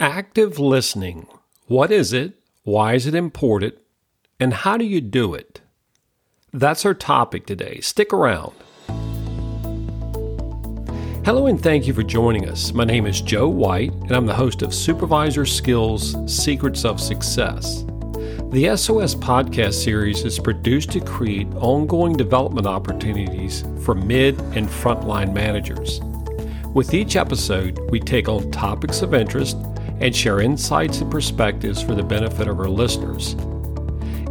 Active listening. What is it? Why is it important? And how do you do it? That's our topic today. Stick around. Hello and thank you for joining us. My name is Joe White, and I'm the host of Supervisor Skills Secrets of Success. The SOS podcast series is produced to create ongoing development opportunities for mid and frontline managers. With each episode, we take on topics of interest and share insights and perspectives for the benefit of our listeners.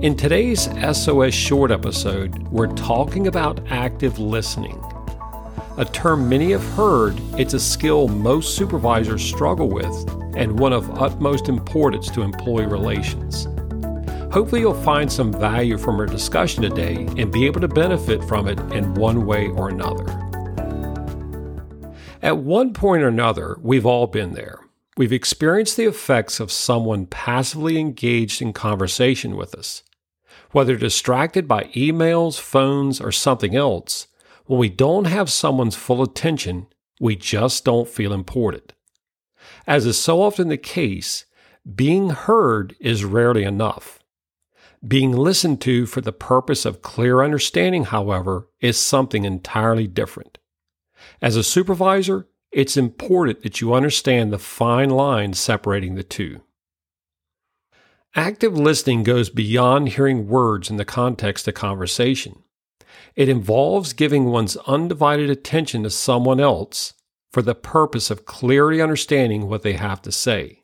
In today's SOS short episode, we're talking about active listening. A term many have heard, it's a skill most supervisors struggle with and one of utmost importance to employee relations. Hopefully, you'll find some value from our discussion today and be able to benefit from it in one way or another. At one point or another, we've all been there. We've experienced the effects of someone passively engaged in conversation with us. Whether distracted by emails, phones, or something else, when we don't have someone's full attention, we just don't feel important. As is so often the case, being heard is rarely enough. Being listened to for the purpose of clear understanding, however, is something entirely different. As a supervisor, it's important that you understand the fine line separating the two. Active listening goes beyond hearing words in the context of conversation. It involves giving one's undivided attention to someone else for the purpose of clearly understanding what they have to say.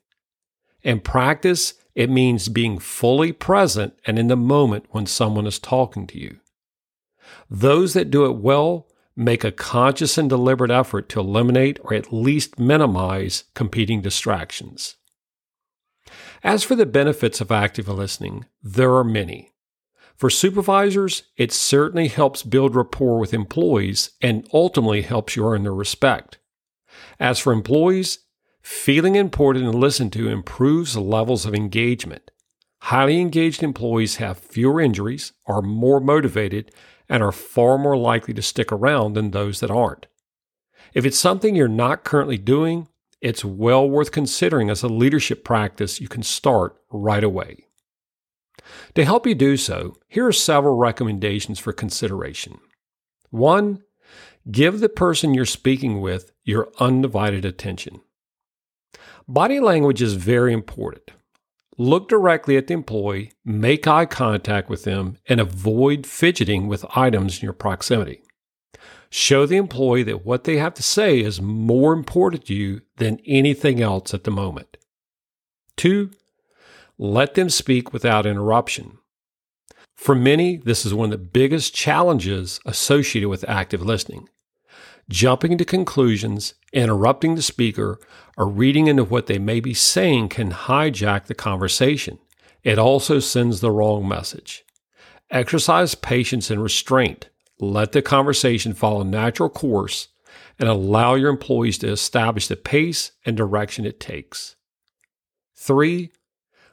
In practice, it means being fully present and in the moment when someone is talking to you. Those that do it well make a conscious and deliberate effort to eliminate or at least minimize competing distractions. As for the benefits of active listening, there are many. For supervisors, it certainly helps build rapport with employees and ultimately helps you earn their respect. As for employees, feeling important and listened to improves levels of engagement. Highly engaged employees have fewer injuries, are more motivated, and are far more likely to stick around than those that aren't. If it's something you're not currently doing, it's well worth considering as a leadership practice you can start right away. To help you do so, here are several recommendations for consideration. One, give the person you're speaking with your undivided attention. Body language is very important. Look directly at the employee, make eye contact with them, and avoid fidgeting with items in your proximity. Show the employee that what they have to say is more important to you than anything else at the moment. Two, let them speak without interruption. For many, this is one of the biggest challenges associated with active listening jumping to conclusions, interrupting the speaker, or reading into what they may be saying can hijack the conversation. It also sends the wrong message. Exercise patience and restraint. Let the conversation follow a natural course and allow your employees to establish the pace and direction it takes. Three,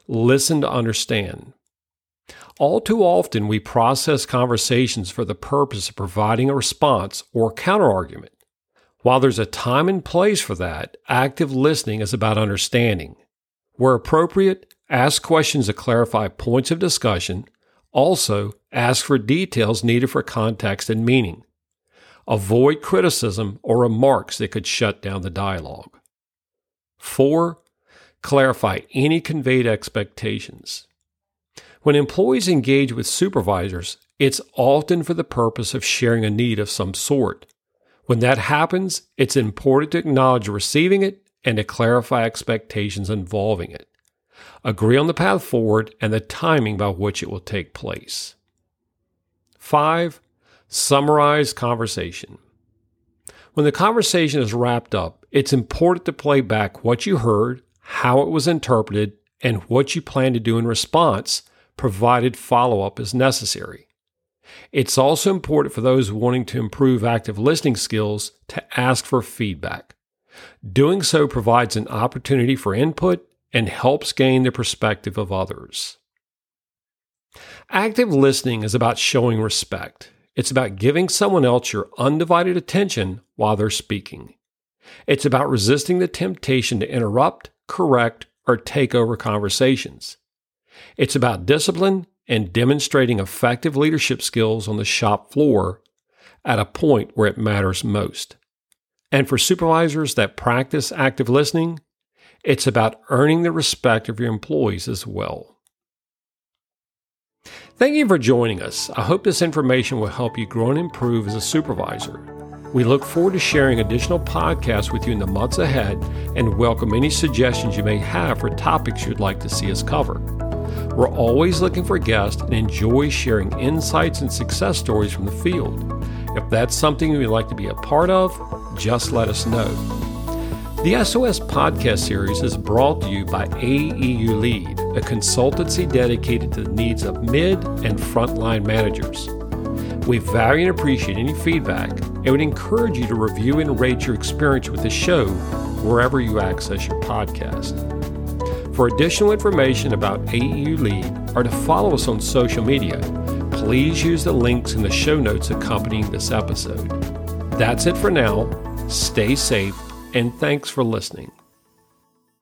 listen to understand. All too often, we process conversations for the purpose of providing a response or counterargument. While there's a time and place for that, active listening is about understanding. Where appropriate, ask questions to clarify points of discussion. Also, ask for details needed for context and meaning. Avoid criticism or remarks that could shut down the dialogue. 4. Clarify any conveyed expectations. When employees engage with supervisors, it's often for the purpose of sharing a need of some sort. When that happens, it's important to acknowledge receiving it and to clarify expectations involving it. Agree on the path forward and the timing by which it will take place. 5. Summarize conversation. When the conversation is wrapped up, it's important to play back what you heard, how it was interpreted, and what you plan to do in response provided follow up is necessary. It's also important for those wanting to improve active listening skills to ask for feedback. Doing so provides an opportunity for input and helps gain the perspective of others. Active listening is about showing respect. It's about giving someone else your undivided attention while they're speaking. It's about resisting the temptation to interrupt, correct, or take over conversations. It's about discipline and demonstrating effective leadership skills on the shop floor at a point where it matters most. And for supervisors that practice active listening, it's about earning the respect of your employees as well. Thank you for joining us. I hope this information will help you grow and improve as a supervisor. We look forward to sharing additional podcasts with you in the months ahead and welcome any suggestions you may have for topics you'd like to see us cover. We're always looking for guests and enjoy sharing insights and success stories from the field. If that's something you'd like to be a part of, just let us know. The SOS podcast series is brought to you by AEU Lead, a consultancy dedicated to the needs of mid and frontline managers. We value and appreciate any feedback and would encourage you to review and rate your experience with the show wherever you access your podcast. For additional information about AEU Lead or to follow us on social media, please use the links in the show notes accompanying this episode. That's it for now. Stay safe and thanks for listening.